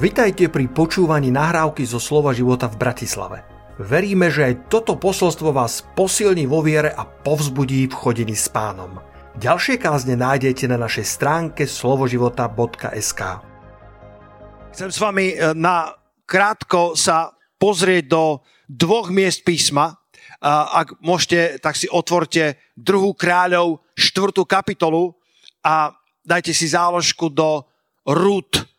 Vitajte pri počúvaní nahrávky zo Slova života v Bratislave. Veríme, že aj toto posolstvo vás posilní vo viere a povzbudí v chodení s pánom. Ďalšie kázne nájdete na našej stránke slovoživota.sk Chcem s vami e, na krátko sa pozrieť do dvoch miest písma. Ak môžete, tak si otvorte druhú kráľov, štvrtú kapitolu a dajte si záložku do Rút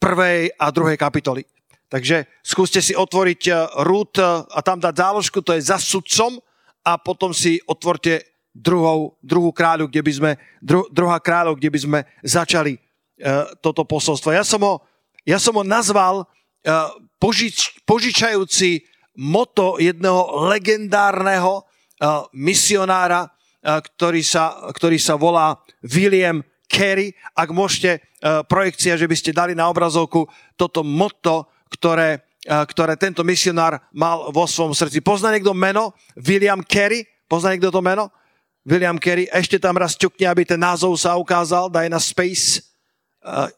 prvej a druhej kapitoly. Takže skúste si otvoriť eh, rút eh, a tam dať záložku, to je za sudcom a potom si otvorte druhou, druhú kráľu, kde by sme, dru, druhá kráľov, kde by sme začali uh, toto posolstvo. Ja som ho, ja som ho nazval uh, požič, požičajúci moto jedného legendárneho uh, misionára, uh, ktorý, sa, ktorý sa volá William Carey. Ak môžete E, projekcia, že by ste dali na obrazovku toto motto, ktoré, e, ktoré tento misionár mal vo svojom srdci. Pozná niekto meno? William Carey? Pozná niekto to meno? William Carey. Ešte tam raz ťukni, aby ten názov sa ukázal. Daj na space. E,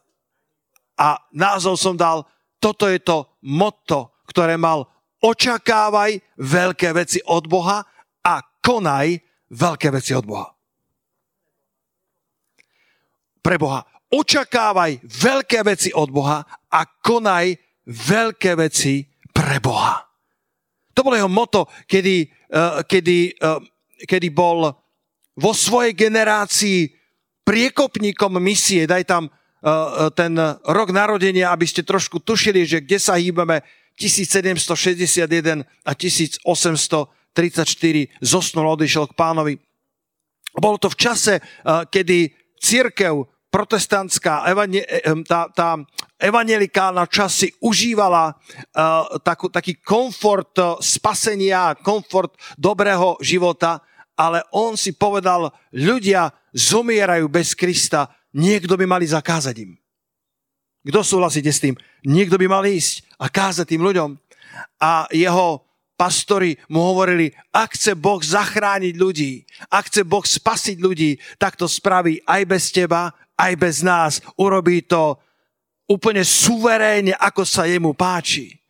a názov som dal, toto je to motto, ktoré mal očakávaj veľké veci od Boha a konaj veľké veci od Boha. Pre Boha očakávaj veľké veci od Boha a konaj veľké veci pre Boha. To bolo jeho moto, kedy, uh, kedy, uh, kedy bol vo svojej generácii priekopníkom misie. Daj tam uh, ten rok narodenia, aby ste trošku tušili, že kde sa hýbeme 1761 a 1834 zosnul, odišiel k pánovi. Bolo to v čase, kedy církev protestantská, e, tá, tá evangelikálna časť si užívala uh, takú, taký komfort e, spasenia, komfort dobrého života, ale on si povedal, ľudia zomierajú bez Krista, niekto by mali zakázať im. Kto súhlasíte s tým? Niekto by mal ísť a kázať tým ľuďom. A jeho pastori mu hovorili, ak chce Boh zachrániť ľudí, ak chce Boh spasiť ľudí, tak to spraví aj bez teba, aj bez nás. Urobí to úplne suverénne, ako sa jemu páči.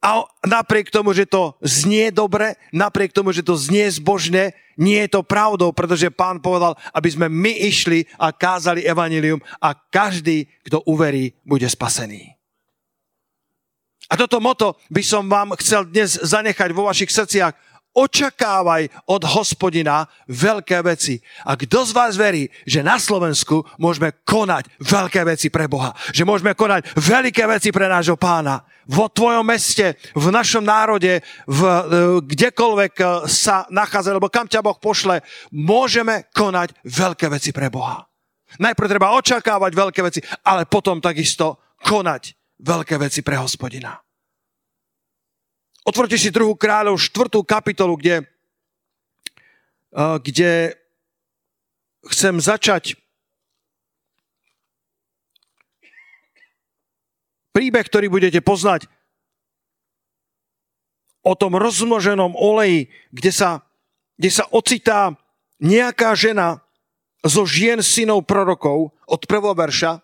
A napriek tomu, že to znie dobre, napriek tomu, že to znie zbožne, nie je to pravdou, pretože pán povedal, aby sme my išli a kázali evanilium a každý, kto uverí, bude spasený. A toto moto by som vám chcel dnes zanechať vo vašich srdciach očakávaj od hospodina veľké veci. A kto z vás verí, že na Slovensku môžeme konať veľké veci pre Boha? Že môžeme konať veľké veci pre nášho pána? Vo tvojom meste, v našom národe, v, e, kdekoľvek e, sa nachádza, lebo kam ťa Boh pošle, môžeme konať veľké veci pre Boha. Najprv treba očakávať veľké veci, ale potom takisto konať veľké veci pre hospodina. Otvorte si druhú kráľov, štvrtú kapitolu, kde, kde chcem začať príbeh, ktorý budete poznať o tom rozmnoženom oleji, kde sa, kde sa ocitá nejaká žena zo žien synov prorokov od prvého verša,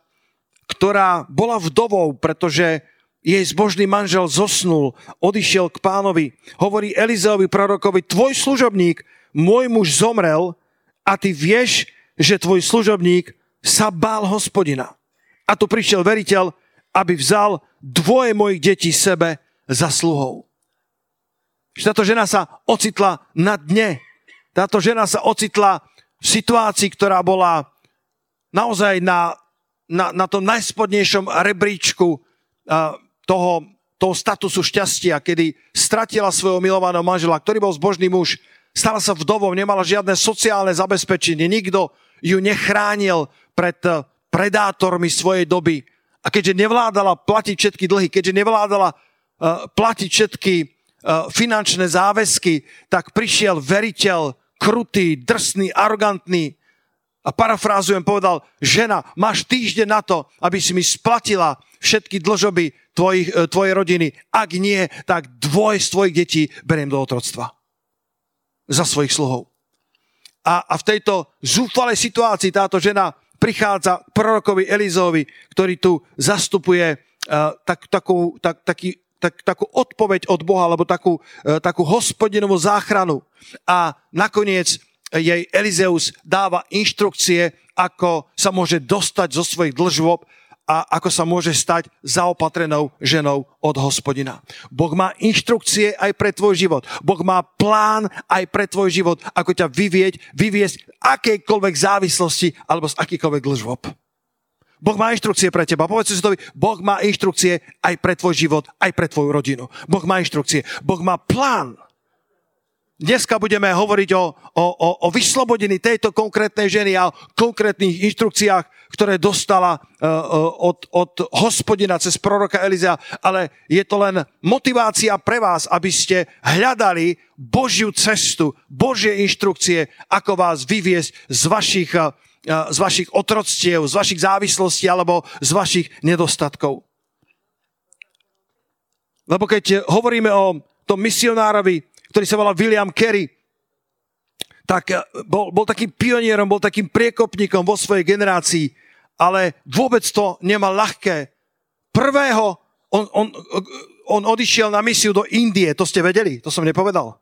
ktorá bola vdovou, pretože jej zbožný manžel zosnul, odišiel k pánovi. Hovorí Elizeovi prorokovi, tvoj služobník, môj muž zomrel a ty vieš, že tvoj služobník sa bál hospodina. A tu prišiel veriteľ, aby vzal dvoje mojich detí sebe za sluhou. Táto žena sa ocitla na dne. Táto žena sa ocitla v situácii, ktorá bola naozaj na, na, na tom najspodnejšom rebríčku toho, toho statusu šťastia, kedy stratila svojho milovaného manžela, ktorý bol zbožný muž, stala sa vdovou, nemala žiadne sociálne zabezpečenie, nikto ju nechránil pred eh, predátormi svojej doby. A keďže nevládala platiť všetky dlhy, keďže nevládala uh, platiť všetky uh, finančné záväzky, tak prišiel veriteľ, krutý, drsný, arogantný a parafrázujem povedal, žena, máš týždeň na to, aby si mi splatila všetky dlžoby tvojich, e, tvojej rodiny. Ak nie, tak dvoj z tvojich detí beriem do otroctva. Za svojich sluhov. A, a v tejto zúfalej situácii táto žena prichádza k prorokovi Elizovi, ktorý tu zastupuje tak, takú, tak, taký, tak, takú odpoveď od Boha, alebo takú, uh, takú hospodinovú záchranu. A nakoniec jej Elizeus dáva inštrukcie, ako sa môže dostať zo svojich dlžôb a ako sa môže stať zaopatrenou ženou od hospodina. Boh má inštrukcie aj pre tvoj život. Boh má plán aj pre tvoj život, ako ťa vyvieť, vyviesť akejkoľvek závislosti alebo z akýkoľvek dlžob. Boh má inštrukcie pre teba. Povedz si to, Boh má inštrukcie aj pre tvoj život, aj pre tvoju rodinu. Boh má inštrukcie. Boh má plán. Dneska budeme hovoriť o, o, o, o vyslobodení tejto konkrétnej ženy a o konkrétnych inštrukciách, ktoré dostala uh, od, od hospodina cez proroka Eliza, ale je to len motivácia pre vás, aby ste hľadali Božiu cestu, Božie inštrukcie, ako vás vyviesť z vašich, uh, z vašich otroctiev, z vašich závislostí alebo z vašich nedostatkov. Lebo keď hovoríme o tom misionárovi, ktorý sa volá William Kerry, tak eh, bol, bol takým pionierom, bol takým priekopníkom vo svojej generácii, ale vôbec to nemal ľahké. Prvého, on, on, on odišiel na misiu do Indie, to ste vedeli, to som nepovedal.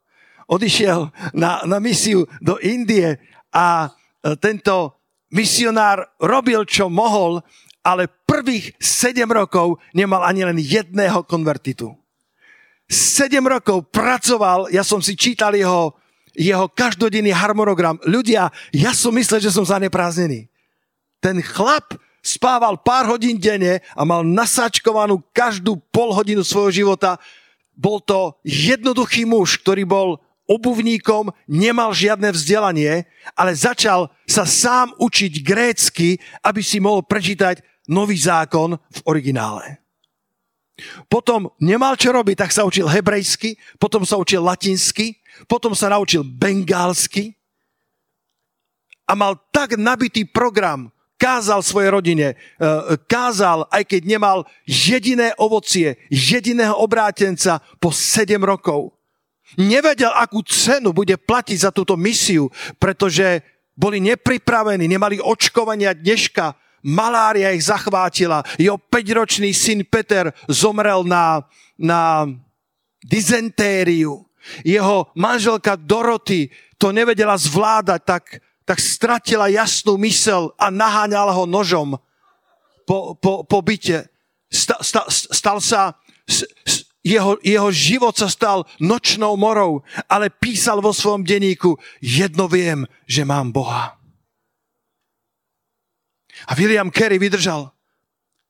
Odišiel na, na misiu do Indie a eh, tento misionár robil, čo mohol, ale prvých sedem rokov nemal ani len jedného konvertitu. 7 rokov pracoval, ja som si čítal jeho, jeho každodenný harmonogram. Ľudia, ja som myslel, že som zaneprázdnený. Ten chlap spával pár hodín denne a mal nasáčkovanú každú pol hodinu svojho života. Bol to jednoduchý muž, ktorý bol obuvníkom, nemal žiadne vzdelanie, ale začal sa sám učiť grécky, aby si mohol prečítať nový zákon v originále. Potom nemal čo robiť, tak sa učil hebrejsky, potom sa učil latinsky, potom sa naučil bengálsky a mal tak nabitý program, kázal svojej rodine, e, kázal, aj keď nemal jediné ovocie, jediného obrátenca po 7 rokov. Nevedel, akú cenu bude platiť za túto misiu, pretože boli nepripravení, nemali očkovania dneška, malária ich zachvátila. Jeho 5-ročný syn Peter zomrel na, na dizentériu. Jeho manželka Doroty to nevedela zvládať, tak, tak stratila jasnú mysel a naháňala ho nožom po, po, po byte. Sta, sta, stal sa, jeho, jeho život sa stal nočnou morou, ale písal vo svojom denníku, jedno viem, že mám Boha. A William Carey vydržal.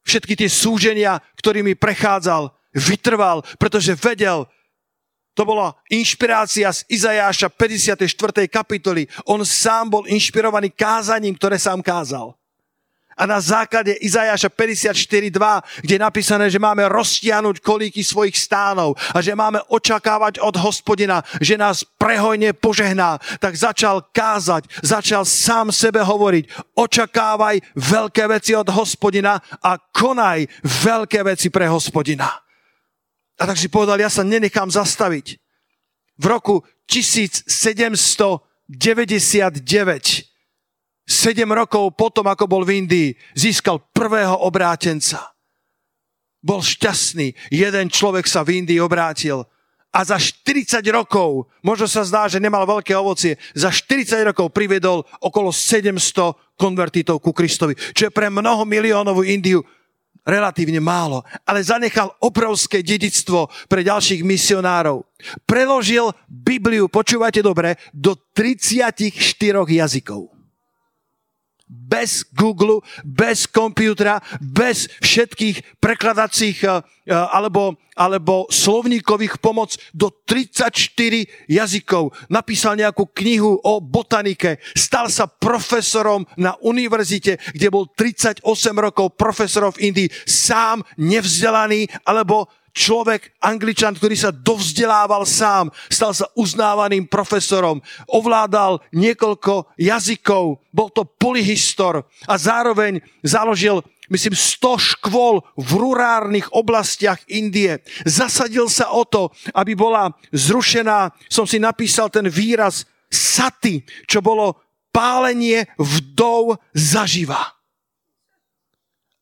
Všetky tie súženia, ktorými prechádzal, vytrval, pretože vedel, to bola inšpirácia z Izajáša 54. kapitoly. On sám bol inšpirovaný kázaním, ktoré sám kázal. A na základe Izajaša 54.2, kde je napísané, že máme roztiahnuť kolíky svojich stánov a že máme očakávať od hospodina, že nás prehojne požehná, tak začal kázať, začal sám sebe hovoriť, očakávaj veľké veci od hospodina a konaj veľké veci pre hospodina. A tak si povedal, ja sa nenechám zastaviť. V roku 1799 Sedem rokov potom, ako bol v Indii, získal prvého obrátenca. Bol šťastný. Jeden človek sa v Indii obrátil a za 40 rokov, možno sa zdá, že nemal veľké ovocie, za 40 rokov priviedol okolo 700 konvertitov ku Kristovi, čo je pre mnoho miliónovú Indiu relatívne málo, ale zanechal obrovské dedictvo pre ďalších misionárov. Preložil Bibliu, počúvajte dobre, do 34 jazykov bez Google, bez kompútra, bez všetkých prekladacích eh, eh, alebo, alebo slovníkových pomoc do 34 jazykov. Napísal nejakú knihu o botanike, stal sa profesorom na univerzite, kde bol 38 rokov profesorov v Indii, sám nevzdelaný alebo človek, angličan, ktorý sa dovzdelával sám, stal sa uznávaným profesorom, ovládal niekoľko jazykov, bol to polyhistor a zároveň založil myslím, 100 škôl v rurárnych oblastiach Indie. Zasadil sa o to, aby bola zrušená, som si napísal ten výraz saty, čo bolo pálenie vdov zaživa.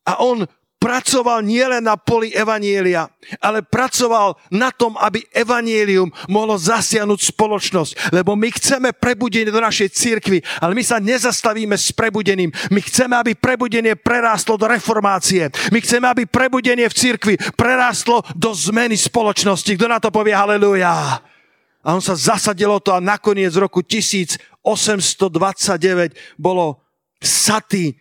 A on pracoval nielen na poli evanielia, ale pracoval na tom, aby evanielium mohlo zasiahnuť spoločnosť. Lebo my chceme prebudenie do našej cirkvi, ale my sa nezastavíme s prebudením. My chceme, aby prebudenie prerástlo do reformácie. My chceme, aby prebudenie v cirkvi prerástlo do zmeny spoločnosti. Kto na to povie haleluja? A on sa zasadilo to a nakoniec roku 1829 bolo saty,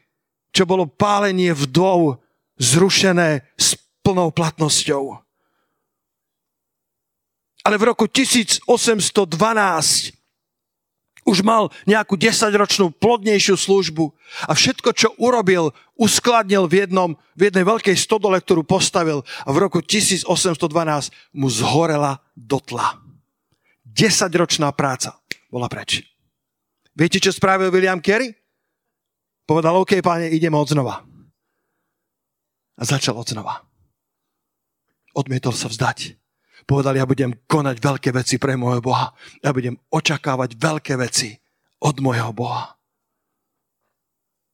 čo bolo pálenie vdov zrušené s plnou platnosťou. Ale v roku 1812 už mal nejakú desaťročnú plodnejšiu službu a všetko, čo urobil, uskladnil v, jednom, v jednej veľkej stodole, ktorú postavil a v roku 1812 mu zhorela dotla. Desaťročná práca bola preč. Viete, čo spravil William Carey? Povedal, OK, páne, ideme od znova a začal od znova. Odmietol sa vzdať. Povedal, ja budem konať veľké veci pre môjho Boha. Ja budem očakávať veľké veci od môjho Boha.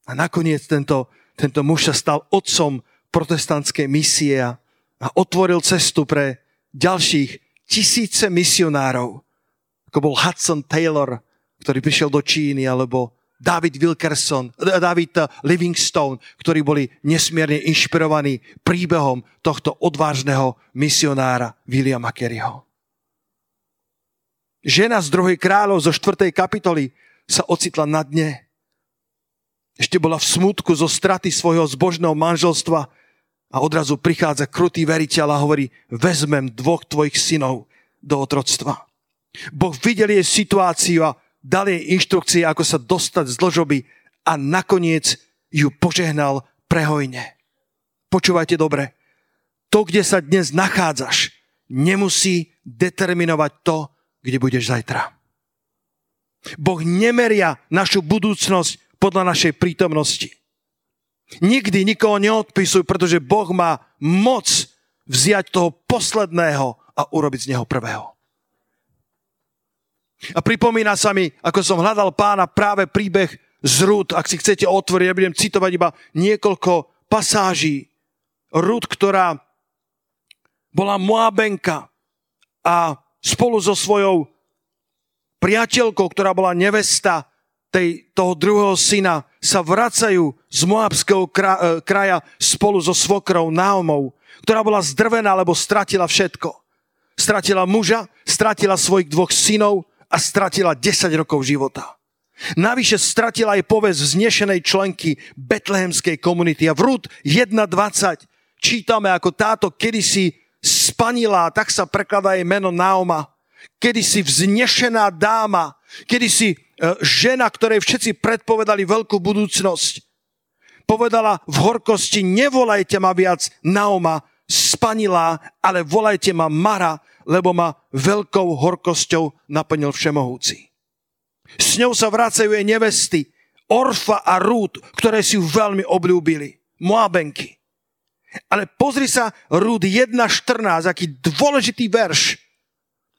A nakoniec tento, tento muž sa stal otcom protestantskej misie a otvoril cestu pre ďalších tisíce misionárov, ako bol Hudson Taylor, ktorý prišiel do Číny, alebo David Wilkerson, eh, David eh, Livingstone, ktorí boli nesmierne inšpirovaní príbehom tohto odvážneho misionára Williama Kerryho. Žena z druhej kráľov zo 4. kapitoly sa ocitla na dne. Ešte bola v smutku zo straty svojho zbožného manželstva a odrazu prichádza krutý veriteľ a hovorí, vezmem dvoch tvojich synov do otroctva. Boh videl jej situáciu a dal jej inštrukcie, ako sa dostať z dlžoby a nakoniec ju požehnal prehojne. Počúvajte dobre. To, kde sa dnes nachádzaš, nemusí determinovať to, kde budeš zajtra. Boh nemeria našu budúcnosť podľa našej prítomnosti. Nikdy nikoho neodpisuj, pretože Boh má moc vziať toho posledného a urobiť z neho prvého. A pripomína sa mi, ako som hľadal pána práve príbeh z Rúd. Ak si chcete otvoriť, ja budem citovať iba niekoľko pasáží. Rúd, ktorá bola Moabenka a spolu so svojou priateľkou, ktorá bola nevesta tej, toho druhého syna, sa vracajú z Moabského e, kraja spolu so svokrou Naomou, ktorá bola zdrvená, lebo stratila všetko. Stratila muža, stratila svojich dvoch synov, a stratila 10 rokov života. Navyše stratila aj povesť vznešenej členky betlehemskej komunity. A v Rúd 1.20 čítame, ako táto kedysi spanila, tak sa prekladá jej meno Naoma, kedysi vznešená dáma, kedysi e, žena, ktorej všetci predpovedali veľkú budúcnosť. Povedala v horkosti, nevolajte ma viac Naoma, spanilá, ale volajte ma Mara, lebo ma veľkou horkosťou naplnil všemohúci. S ňou sa vracajú jej nevesty, Orfa a Rúd, ktoré si ju veľmi obľúbili. Moabenky. Ale pozri sa, Rúd 1.14, aký dôležitý verš.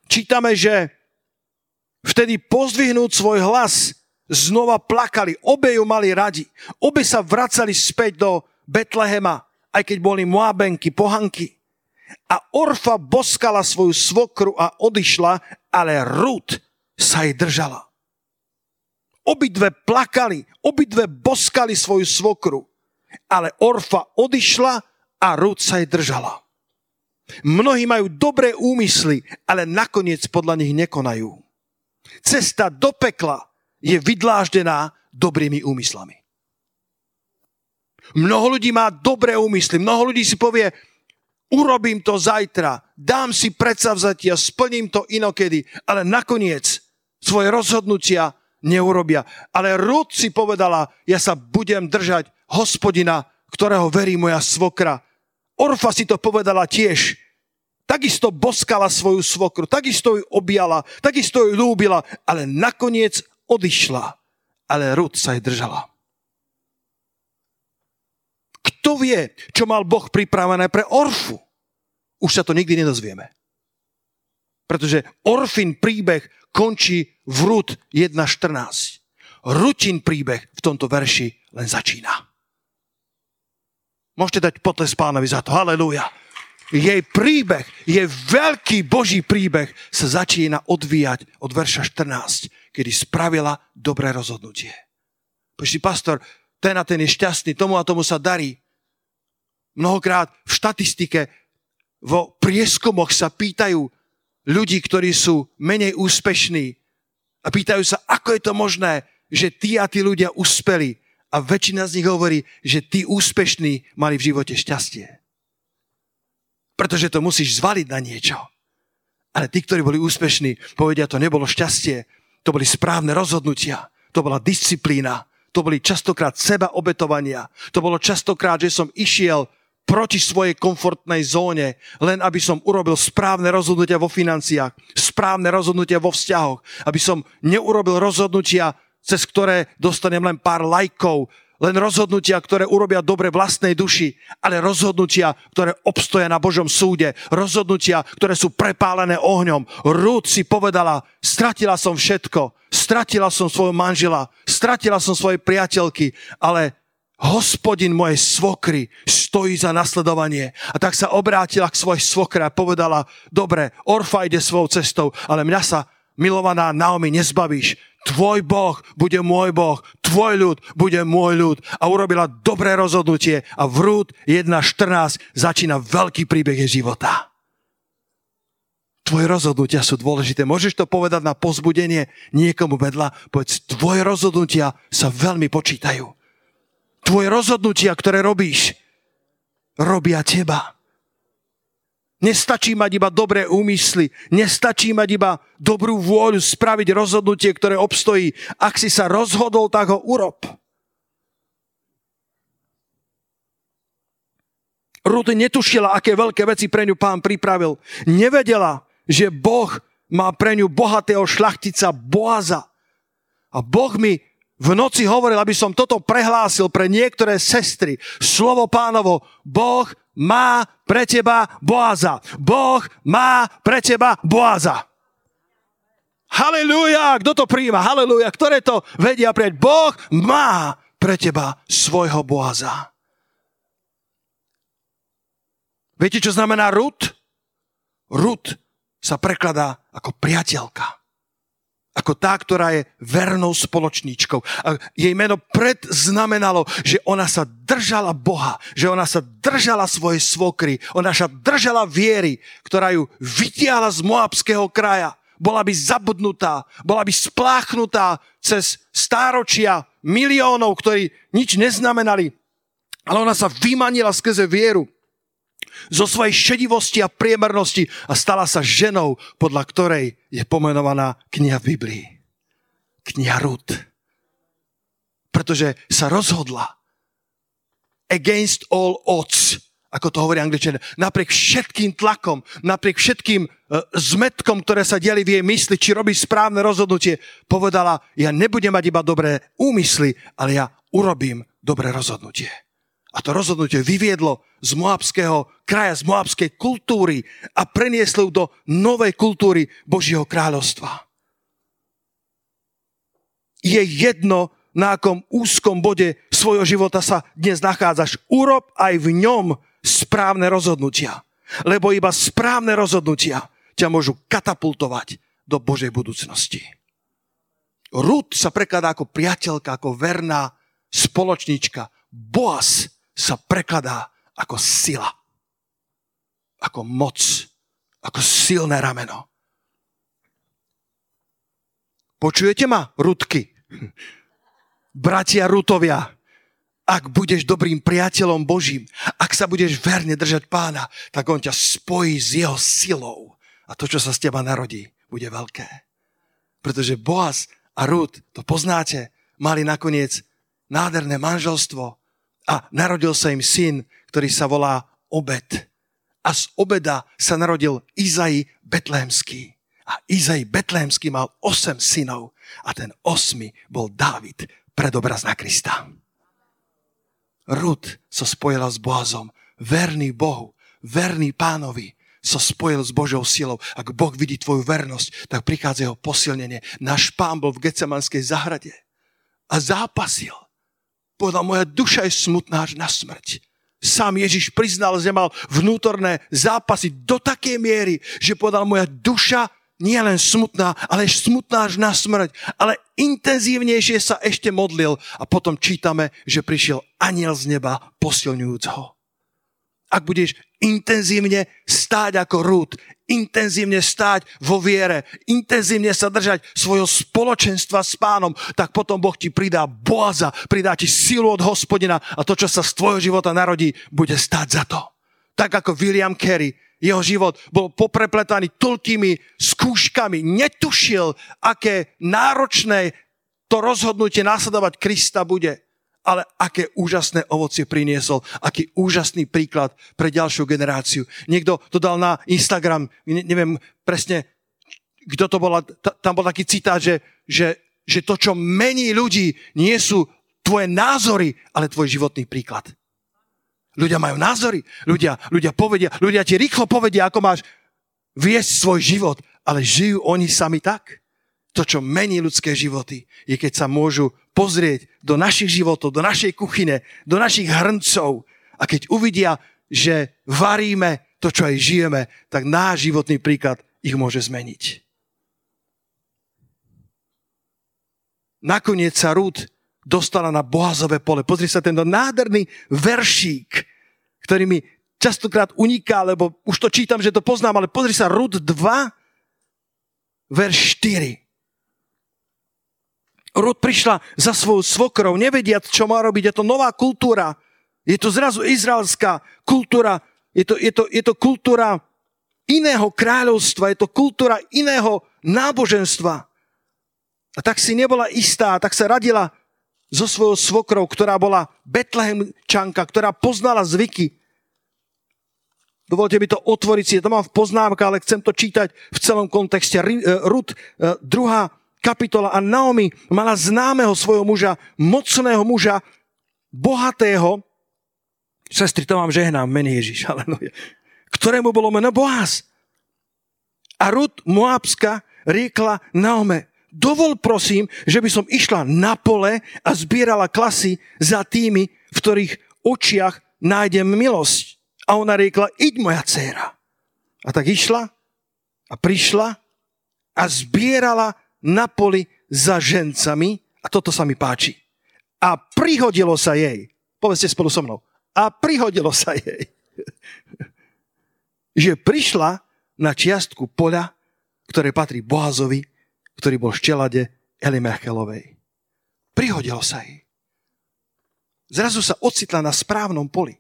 Čítame, že vtedy pozdvihnúť svoj hlas znova plakali. Obe ju mali radi. Obe sa vracali späť do Betlehema, aj keď boli Moabenky, pohanky. A Orfa boskala svoju svokru a odišla, ale Rút sa jej držala. Obidve plakali, obidve boskali svoju svokru, ale Orfa odišla a Rút sa jej držala. Mnohí majú dobré úmysly, ale nakoniec podľa nich nekonajú. Cesta do pekla je vydláždená dobrými úmyslami. Mnoho ľudí má dobré úmysly, mnoho ľudí si povie, urobím to zajtra, dám si predsavzatia, splním to inokedy, ale nakoniec svoje rozhodnutia neurobia. Ale Rud si povedala, ja sa budem držať hospodina, ktorého verí moja svokra. Orfa si to povedala tiež. Takisto boskala svoju svokru, takisto ju objala, takisto ju lúbila, ale nakoniec odišla. Ale Rud sa jej držala. Kto vie, čo mal Boh pripravené pre Orfu? Už sa to nikdy nedozvieme. Pretože Orfin príbeh končí v Rud 1.14. Rutin príbeh v tomto verši len začína. Môžete dať potles pánovi za to. Halelúja. Jej príbeh, jej veľký Boží príbeh sa začína odvíjať od verša 14, kedy spravila dobré rozhodnutie. Počti, pastor, ten a ten je šťastný, tomu a tomu sa darí. Mnohokrát v štatistike, vo prieskumoch sa pýtajú ľudí, ktorí sú menej úspešní a pýtajú sa, ako je to možné, že tí a tí ľudia uspeli a väčšina z nich hovorí, že tí úspešní mali v živote šťastie. Pretože to musíš zvaliť na niečo. Ale tí, ktorí boli úspešní, povedia, to nebolo šťastie, to boli správne rozhodnutia, to bola disciplína, to boli častokrát seba obetovania, to bolo častokrát, že som išiel proti svojej komfortnej zóne, len aby som urobil správne rozhodnutia vo financiách, správne rozhodnutia vo vzťahoch, aby som neurobil rozhodnutia cez ktoré dostanem len pár lajkov, len rozhodnutia, ktoré urobia dobre vlastnej duši, ale rozhodnutia, ktoré obstoja na Božom súde, rozhodnutia, ktoré sú prepálené ohňom. Rúd si povedala, stratila som všetko, stratila som svojho manžela, stratila som svoje priateľky, ale hospodin mojej svokry stojí za nasledovanie. A tak sa obrátila k svojej svokre a povedala, dobre, Orfa ide svojou cestou, ale mňa sa milovaná Naomi, nezbavíš. Tvoj Boh bude môj Boh, tvoj ľud bude môj ľud. A urobila dobré rozhodnutie a v Rúd 1.14 začína veľký príbeh jej života. Tvoje rozhodnutia sú dôležité. Môžeš to povedať na pozbudenie niekomu vedľa. Povedz, tvoje rozhodnutia sa veľmi počítajú. Tvoje rozhodnutia, ktoré robíš, robia teba. Nestačí mať iba dobré úmysly, nestačí mať iba dobrú vôľu spraviť rozhodnutie, ktoré obstojí. Ak si sa rozhodol, tak ho urob. Ruth netušila, aké veľké veci pre ňu pán pripravil. Nevedela, že Boh má pre ňu bohatého šlachtica Boaza. A Boh mi v noci hovoril, aby som toto prehlásil pre niektoré sestry. Slovo pánovo, Boh má pre teba Boaza. Boh má pre teba Boaza. Halelúja, kto to príjma? Halelúja, ktoré to vedia prieť? Boh má pre teba svojho Boaza. Viete, čo znamená Rut? Rut sa prekladá ako priateľka ako tá, ktorá je vernou spoločníčkou. A jej meno predznamenalo, že ona sa držala Boha, že ona sa držala svojej svokry, ona sa držala viery, ktorá ju vytiahla z Moabského kraja. Bola by zabudnutá, bola by spláchnutá cez stáročia miliónov, ktorí nič neznamenali. Ale ona sa vymanila skrze vieru zo svojej šedivosti a priemernosti a stala sa ženou, podľa ktorej je pomenovaná kniha v Biblii. Kniha Rut. Pretože sa rozhodla against all odds, ako to hovorí angličania, napriek všetkým tlakom, napriek všetkým uh, zmetkom, ktoré sa diali v jej mysli, či robí správne rozhodnutie, povedala, ja nebudem mať iba dobré úmysly, ale ja urobím dobré rozhodnutie. A to rozhodnutie vyviedlo z moabského kraja, z moabskej kultúry a prenieslo do novej kultúry Božieho kráľovstva. Je jedno, na akom úzkom bode svojho života sa dnes nachádzaš. Urob aj v ňom správne rozhodnutia. Lebo iba správne rozhodnutia ťa môžu katapultovať do Božej budúcnosti. Rud sa prekladá ako priateľka, ako verná spoločníčka. Boaz sa prekladá ako sila, ako moc, ako silné rameno. Počujete ma, Rudky? Bratia Rutovia, ak budeš dobrým priateľom Božím, ak sa budeš verne držať pána, tak on ťa spojí s jeho silou. A to, čo sa z teba narodí, bude veľké. Pretože Boaz a Rud, to poznáte, mali nakoniec nádherné manželstvo, a narodil sa im syn, ktorý sa volá Obed. A z Obeda sa narodil Izai Betlehemský. A Izai Betlehemský mal 8 synov a ten osmi bol Dávid, predobraz na Krista. Rud sa spojila s Boazom, verný Bohu, verný pánovi, sa spojil s Božou silou. Ak Boh vidí tvoju vernosť, tak prichádza jeho posilnenie. Náš pán bol v Gecemanskej zahrade a zápasil Povedal, moja duša je smutná až na smrť. Sám Ježiš priznal, že mal vnútorné zápasy do takej miery, že povedal, moja duša nie len smutná, ale smutná až na smrť. Ale intenzívnejšie sa ešte modlil a potom čítame, že prišiel aniel z neba posilňujúc ho. Ak budeš intenzívne stáť ako rúd, intenzívne stáť vo viere, intenzívne sa držať svojho spoločenstva s pánom, tak potom Boh ti pridá boaza, pridá ti silu od hospodina a to, čo sa z tvojho života narodí, bude stáť za to. Tak ako William Carey, jeho život bol poprepletaný toľkými skúškami. Netušil, aké náročné to rozhodnutie následovať Krista bude ale aké úžasné ovocie priniesol, aký úžasný príklad pre ďalšiu generáciu. Niekto to dal na Instagram, neviem presne, kto to bol, tam bol taký citát, že, že, že to, čo mení ľudí, nie sú tvoje názory, ale tvoj životný príklad. Ľudia majú názory, ľudia, ľudia povedia, ľudia ti rýchlo povedia, ako máš viesť svoj život, ale žijú oni sami tak to, čo mení ľudské životy, je keď sa môžu pozrieť do našich životov, do našej kuchyne, do našich hrncov a keď uvidia, že varíme to, čo aj žijeme, tak náš životný príklad ich môže zmeniť. Nakoniec sa Rúd dostala na Boazové pole. Pozri sa tento nádherný veršík, ktorý mi častokrát uniká, lebo už to čítam, že to poznám, ale pozri sa, Rúd 2, verš 4. Rod prišla za svojou svokrou, nevediac, čo má robiť. Je to nová kultúra. Je to zrazu izraelská kultúra. Je to, je to, je to kultúra iného kráľovstva. Je to kultúra iného náboženstva. A tak si nebola istá, tak sa radila so svojou svokrou, ktorá bola Betlehemčanka, ktorá poznala zvyky. Dovolte mi to otvoriť si, to mám v poznámkach, ale chcem to čítať v celom kontexte. Rud, eh, druhá kapitola a Naomi mala známeho svojho muža, mocného muža, bohatého, sestry, to vám žehnám, mene Ježiš, aleluja, ktorému bolo meno Boaz. A Rud Moabska riekla Naome, dovol prosím, že by som išla na pole a zbierala klasy za tými, v ktorých očiach nájdem milosť. A ona riekla, iď moja dcéra. A tak išla a prišla a zbierala na poli za žencami a toto sa mi páči. A prihodilo sa jej, povedzte spolu so mnou, a prihodilo sa jej, že prišla na čiastku poľa, ktoré patrí Boazovi, ktorý bol v štelade Elimechelovej. Prihodilo sa jej. Zrazu sa ocitla na správnom poli.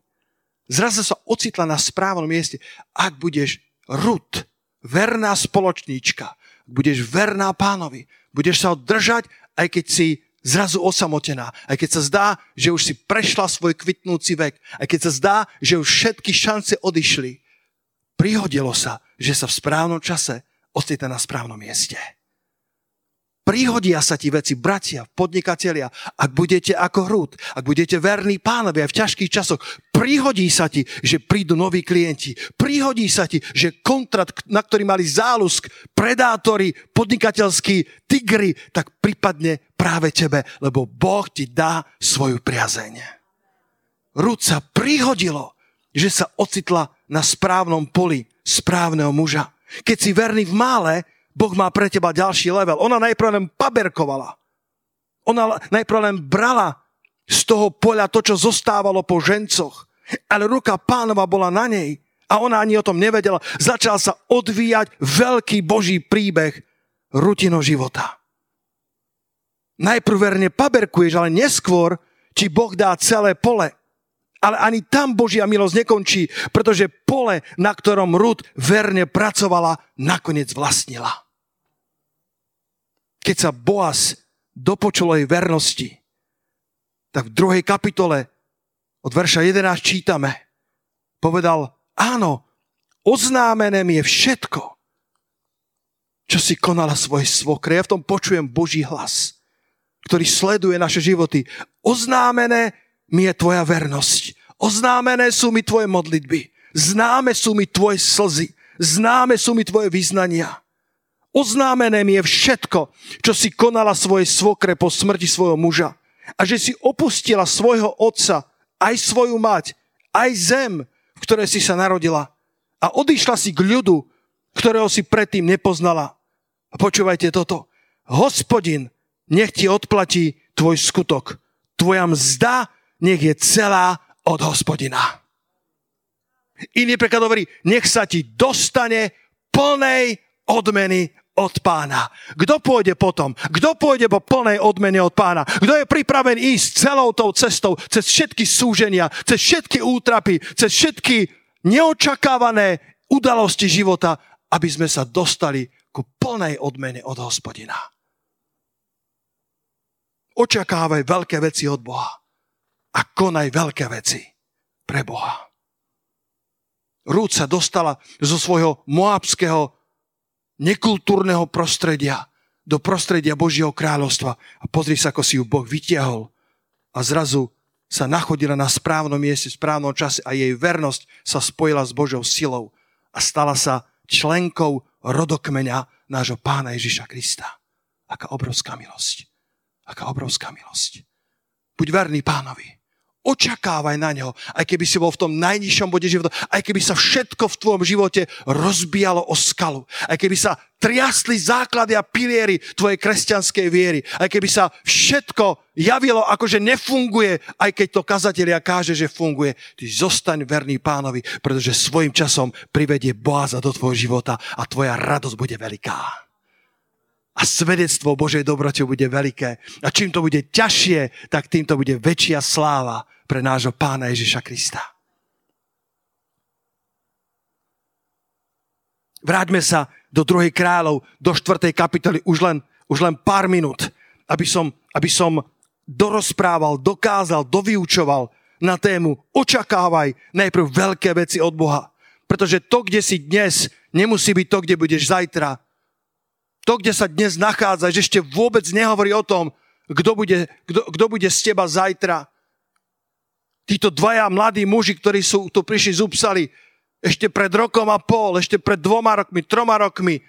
Zrazu sa ocitla na správnom mieste. Ak budeš Rut, verná spoločníčka, budeš verná pánovi, budeš sa držať, aj keď si zrazu osamotená, aj keď sa zdá, že už si prešla svoj kvitnúci vek, aj keď sa zdá, že už všetky šance odišli, prihodilo sa, že sa v správnom čase ocitne na správnom mieste. Prihodia sa ti veci, bratia, podnikatelia, ak budete ako hrúd, ak budete verní pánovi aj v ťažkých časoch, prihodí sa ti, že prídu noví klienti, prihodí sa ti, že kontrakt, na ktorý mali zálusk, predátori, podnikateľskí tigry, tak prípadne práve tebe, lebo Boh ti dá svoju priazeň. Rúd sa prihodilo, že sa ocitla na správnom poli správneho muža. Keď si verný v mále, Boh má pre teba ďalší level. Ona najprv len paberkovala. Ona najprv len brala z toho poľa to, čo zostávalo po žencoch. Ale ruka pánova bola na nej a ona ani o tom nevedela. Začal sa odvíjať veľký boží príbeh rutino života. Najprv verne paberkuješ, ale neskôr či Boh dá celé pole. Ale ani tam Božia milosť nekončí, pretože pole, na ktorom Rud verne pracovala, nakoniec vlastnila keď sa Boaz dopočul jej vernosti, tak v druhej kapitole od verša 11 čítame, povedal, áno, oznámené mi je všetko, čo si konala svoje svokre. Ja v tom počujem Boží hlas, ktorý sleduje naše životy. Oznámené mi je tvoja vernosť. Oznámené sú mi tvoje modlitby. Známe sú mi tvoje slzy. Známe sú mi tvoje vyznania. Oznámené je všetko, čo si konala svojej svokre po smrti svojho muža. A že si opustila svojho otca, aj svoju mať, aj zem, v ktorej si sa narodila a odišla si k ľudu, ktorého si predtým nepoznala. A počúvajte toto. Hospodin nech ti odplatí tvoj skutok. Tvoja mzda nech je celá od hospodina. Iný preklad hovorí, nech sa ti dostane plnej odmeny od pána. Kto pôjde potom? Kto pôjde po plnej odmene od pána? Kto je pripravený ísť celou tou cestou, cez všetky súženia, cez všetky útrapy, cez všetky neočakávané udalosti života, aby sme sa dostali ku plnej odmene od hospodina. Očakávaj veľké veci od Boha a konaj veľké veci pre Boha. Rúd sa dostala zo svojho moabského nekultúrneho prostredia do prostredia Božieho kráľovstva. A pozri sa, ako si ju Boh vytiahol. A zrazu sa nachodila na správnom mieste, v správnom čase a jej vernosť sa spojila s Božou silou a stala sa členkou rodokmeňa nášho pána Ježiša Krista. Aká obrovská milosť. Aká obrovská milosť. Buď verný pánovi. Očakávaj na ňo, aj keby si bol v tom najnižšom bode života, aj keby sa všetko v tvojom živote rozbijalo o skalu, aj keby sa triasli základy a piliery tvojej kresťanskej viery, aj keby sa všetko javilo ako, že nefunguje, aj keď to kazatelia káže, že funguje. Ty zostaň verný pánovi, pretože svojim časom privedie Boaza do tvojho života a tvoja radosť bude veľká a svedectvo Božej dobrote bude veľké. A čím to bude ťažšie, tak tým to bude väčšia sláva pre nášho pána Ježiša Krista. Vráťme sa do druhej kráľov, do štvrtej kapitoly už len, už len pár minút, aby som, aby som dorozprával, dokázal, dovyučoval na tému očakávaj najprv veľké veci od Boha. Pretože to, kde si dnes, nemusí byť to, kde budeš zajtra to, kde sa dnes nachádzaš, ešte vôbec nehovorí o tom, kto bude, kto, kto bude z teba zajtra. Títo dvaja mladí muži, ktorí sú tu prišli z Upsali, ešte pred rokom a pol, ešte pred dvoma rokmi, troma rokmi,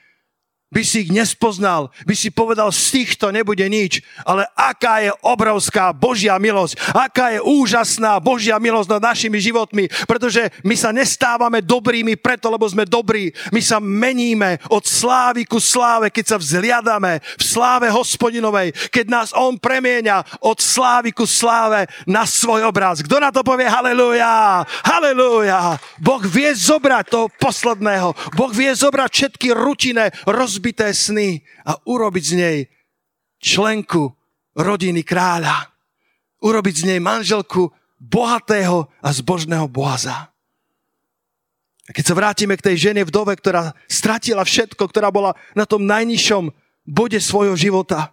by si ich nespoznal, by si povedal, z týchto nebude nič, ale aká je obrovská Božia milosť, aká je úžasná Božia milosť nad našimi životmi, pretože my sa nestávame dobrými preto, lebo sme dobrí, my sa meníme od slávy ku sláve, keď sa vzliadame v sláve hospodinovej, keď nás On premieňa od slávy ku sláve na svoj obraz. Kto na to povie halleluja, halleluja. Boh vie zobrať toho posledného, Boh vie zobrať všetky rutine, roz rozbité sny a urobiť z nej členku rodiny kráľa. Urobiť z nej manželku bohatého a zbožného bohaza. A keď sa vrátime k tej žene vdove, ktorá stratila všetko, ktorá bola na tom najnižšom bode svojho života,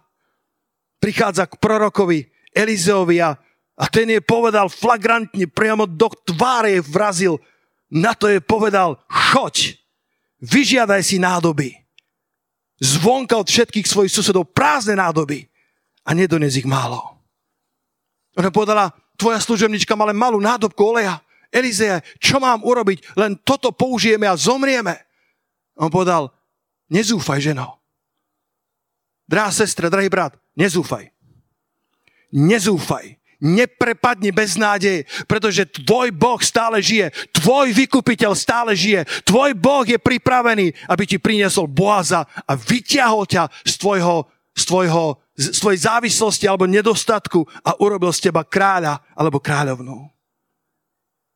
prichádza k prorokovi Elizeovi a, a ten jej povedal flagrantne, priamo do tváre jej vrazil, na to je povedal, choď, vyžiadaj si nádoby zvonka od všetkých svojich susedov prázdne nádoby a nedones ich málo. Ona povedala, tvoja služebnička má len malú nádobku oleja. Elizeje, čo mám urobiť? Len toto použijeme a zomrieme. On povedal, nezúfaj, ženo. Drahá sestra, drahý brat, nezúfaj. Nezúfaj neprepadni bez nádeje, pretože tvoj Boh stále žije, tvoj vykupiteľ stále žije, tvoj Boh je pripravený, aby ti priniesol Boaza a vyťahol ťa z tvojho, z tvojho z tvojej závislosti alebo nedostatku a urobil z teba kráľa alebo kráľovnú.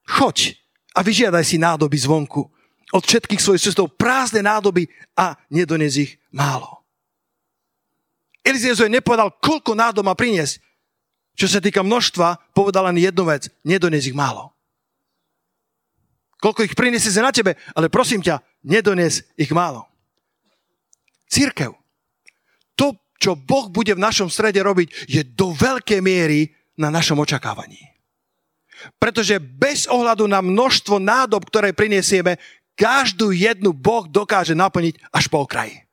Choď a vyžiadaj si nádoby zvonku od všetkých svojich susedov prázdne nádoby a nedones ich málo. Elizeus nepovedal, koľko nádob má priniesť, čo sa týka množstva, povedal len jednu vec. Nedones ich málo. Koľko ich priniesie na tebe, ale prosím ťa, nedones ich málo. Církev. To, čo Boh bude v našom strede robiť, je do veľkej miery na našom očakávaní. Pretože bez ohľadu na množstvo nádob, ktoré prinesieme, každú jednu Boh dokáže naplniť až po okraji.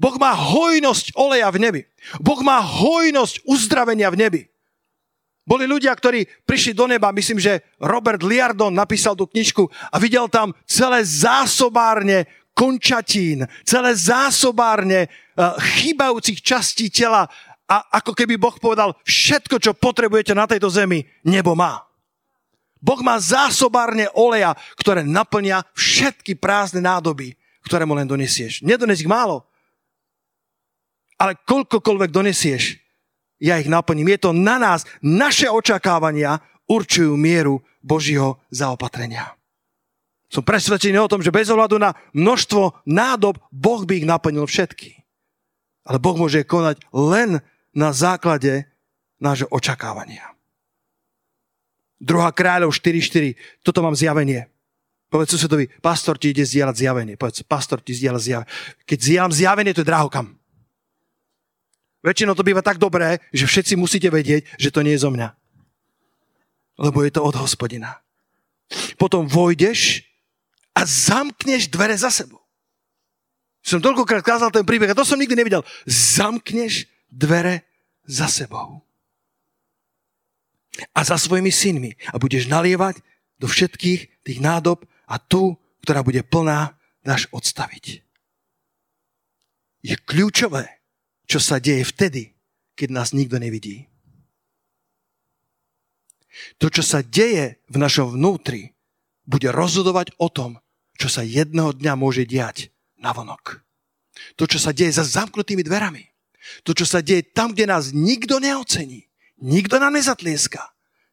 Boh má hojnosť oleja v nebi. Boh má hojnosť uzdravenia v nebi. Boli ľudia, ktorí prišli do neba, myslím, že Robert Liardon napísal tú knižku a videl tam celé zásobárne končatín, celé zásobárne uh, chýbajúcich častí tela a ako keby Boh povedal, všetko, čo potrebujete na tejto zemi, nebo má. Boh má zásobárne oleja, ktoré naplnia všetky prázdne nádoby, ktoré mu len donesieš. Nedones ich málo, ale koľkokoľvek donesieš, ja ich naplním. Je to na nás. Naše očakávania určujú mieru Božího zaopatrenia. Som presvedčený o tom, že bez ohľadu na množstvo nádob, Boh by ich naplnil všetky. Ale Boh môže konať len na základe nášho očakávania. Druhá kráľov 4.4. Toto mám zjavenie. Povedz susedovi, pastor ti ide zdieľať zjavenie. Povedz, pastor ti zdieľa zjavenie. Keď zdieľam zjavenie, to je drahokam. Väčšinou to býva tak dobré, že všetci musíte vedieť, že to nie je zo mňa. Lebo je to od hospodina. Potom vojdeš a zamkneš dvere za sebou. Som toľkokrát kázal ten príbeh a to som nikdy nevidel. Zamkneš dvere za sebou. A za svojimi synmi. A budeš nalievať do všetkých tých nádob a tu, ktorá bude plná, dáš odstaviť. Je kľúčové, čo sa deje vtedy, keď nás nikto nevidí. To, čo sa deje v našom vnútri, bude rozhodovať o tom, čo sa jedného dňa môže diať na vonok. To, čo sa deje za zamknutými dverami. To, čo sa deje tam, kde nás nikto neocení. Nikto nám nezatlieska.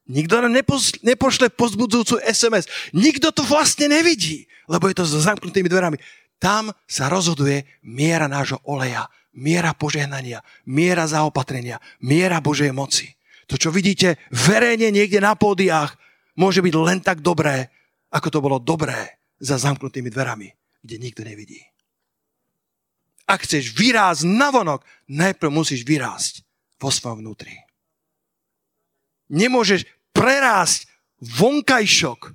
Nikto nám nepošle pozbudzujúcu SMS. Nikto to vlastne nevidí, lebo je to za zamknutými dverami. Tam sa rozhoduje miera nášho oleja, miera požehnania, miera zaopatrenia, miera Božej moci. To, čo vidíte verejne niekde na pódiách, môže byť len tak dobré, ako to bolo dobré za zamknutými dverami, kde nikto nevidí. Ak chceš vyrásť navonok, najprv musíš vyrásť vo svojom vnútri. Nemôžeš prerásť vonkajšok,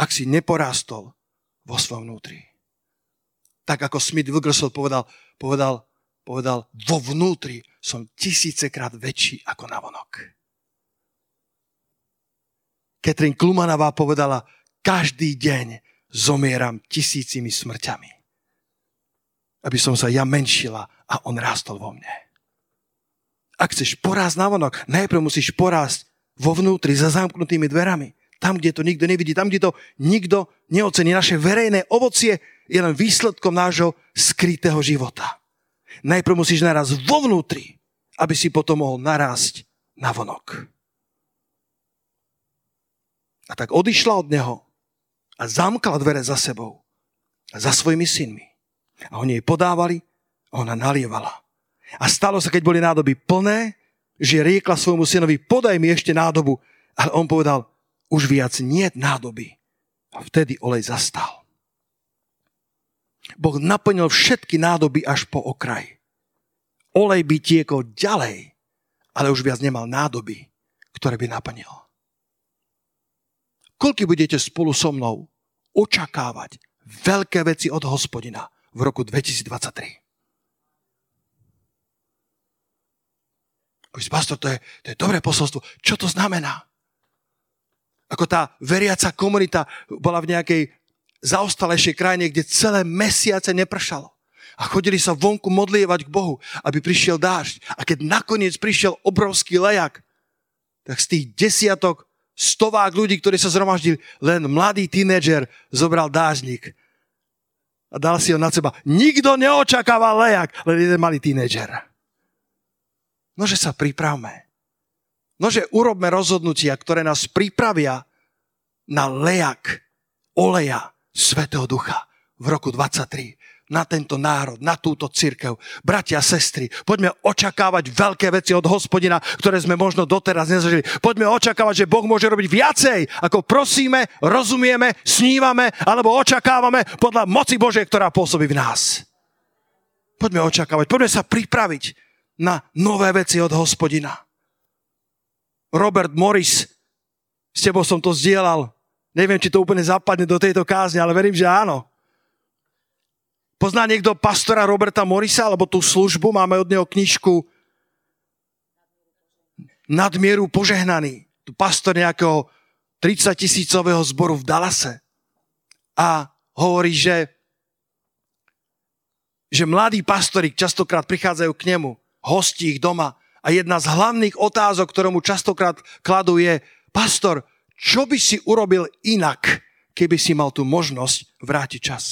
ak si neporástol vo svojom vnútri. Tak ako Smith Wilgerson povedal, povedal, povedal, vo vnútri som tisícekrát väčší ako navonok. Katrin Klumanová povedala, každý deň zomieram tisícimi smrťami. Aby som sa ja menšila a on rástol vo mne. Ak chceš porásť navonok, najprv musíš porásť vo vnútri, za zamknutými dverami. Tam, kde to nikto nevidí, tam, kde to nikto neocení. Naše verejné ovocie je len výsledkom nášho skrytého života. Najprv musíš naraz vo vnútri, aby si potom mohol narásť na vonok. A tak odišla od neho a zamkla dvere za sebou a za svojimi synmi. A oni jej podávali a ona nalievala. A stalo sa, keď boli nádoby plné, že riekla svojmu synovi, podaj mi ešte nádobu. Ale on povedal, už viac nie nádoby. A vtedy olej zastal. Boh naplnil všetky nádoby až po okraj. Olej by tiekol ďalej, ale už viac nemal nádoby, ktoré by naplnil. Koľky budete spolu so mnou očakávať veľké veci od hospodina v roku 2023? Pastor, to je, to je dobré posolstvo. Čo to znamená? Ako tá veriaca komunita bola v nejakej zaostalejšej krajine, kde celé mesiace nepršalo. A chodili sa vonku modlievať k Bohu, aby prišiel dážď. A keď nakoniec prišiel obrovský lejak, tak z tých desiatok, stovák ľudí, ktorí sa zhromaždili, len mladý tínedžer zobral dážnik a dal si ho na seba. Nikto neočakával lejak, len jeden malý tínedžer. Nože sa pripravme. Nože urobme rozhodnutia, ktoré nás pripravia na lejak oleja Svetého Ducha v roku 23 na tento národ, na túto církev. Bratia sestry, poďme očakávať veľké veci od hospodina, ktoré sme možno doteraz nezažili. Poďme očakávať, že Boh môže robiť viacej, ako prosíme, rozumieme, snívame alebo očakávame podľa moci Božej, ktorá pôsobí v nás. Poďme očakávať, poďme sa pripraviť na nové veci od hospodina. Robert Morris, s tebou som to zdieľal, Neviem, či to úplne zapadne do tejto kázne, ale verím, že áno. Pozná niekto pastora Roberta Morisa, alebo tú službu? Máme od neho knižku Nadmieru požehnaný. Tu pastor nejakého 30 tisícového zboru v Dallase. A hovorí, že, že mladí pastori častokrát prichádzajú k nemu, hostí ich doma a jedna z hlavných otázok, ktorú mu častokrát kladú je, pastor, čo by si urobil inak, keby si mal tú možnosť vrátiť čas?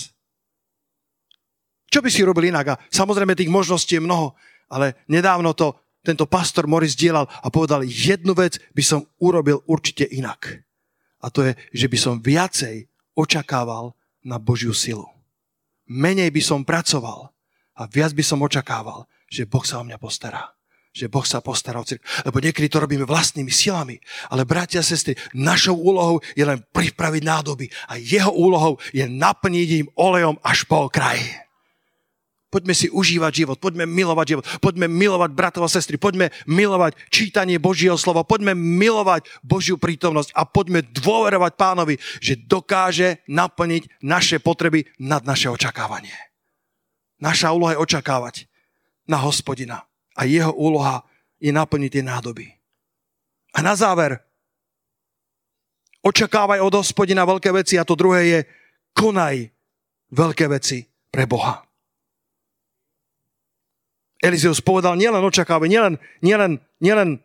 Čo by si robil inak? A samozrejme tých možností je mnoho, ale nedávno to tento pastor Morris dielal a povedal, jednu vec by som urobil určite inak. A to je, že by som viacej očakával na Božiu silu. Menej by som pracoval a viac by som očakával, že Boh sa o mňa postará že Boh sa postará o cirkev. Lebo niekedy to robíme vlastnými silami. Ale bratia a sestry, našou úlohou je len pripraviť nádoby a jeho úlohou je naplniť im olejom až po kraj. Poďme si užívať život, poďme milovať život, poďme milovať bratov a sestry, poďme milovať čítanie Božieho slova, poďme milovať Božiu prítomnosť a poďme dôverovať pánovi, že dokáže naplniť naše potreby nad naše očakávanie. Naša úloha je očakávať na hospodina a jeho úloha je naplniť tie nádoby. A na záver, očakávaj od hospodina veľké veci a to druhé je, konaj veľké veci pre Boha. Elizeus povedal, nielen očakávaj, nielen, nielen, nielen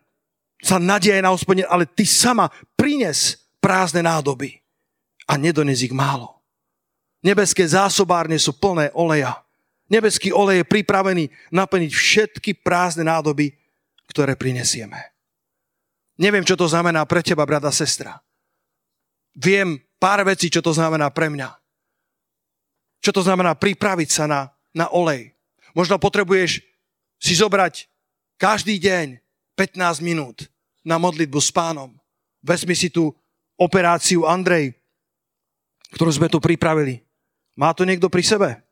sa nadieje na hospodina, ale ty sama prines prázdne nádoby a nedones ich málo. Nebeské zásobárne sú plné oleja. Nebeský olej je pripravený naplniť všetky prázdne nádoby, ktoré prinesieme. Neviem, čo to znamená pre teba, brada, sestra. Viem pár vecí, čo to znamená pre mňa. Čo to znamená pripraviť sa na, na olej. Možno potrebuješ si zobrať každý deň 15 minút na modlitbu s pánom. Vezmi si tú operáciu Andrej, ktorú sme tu pripravili. Má to niekto pri sebe?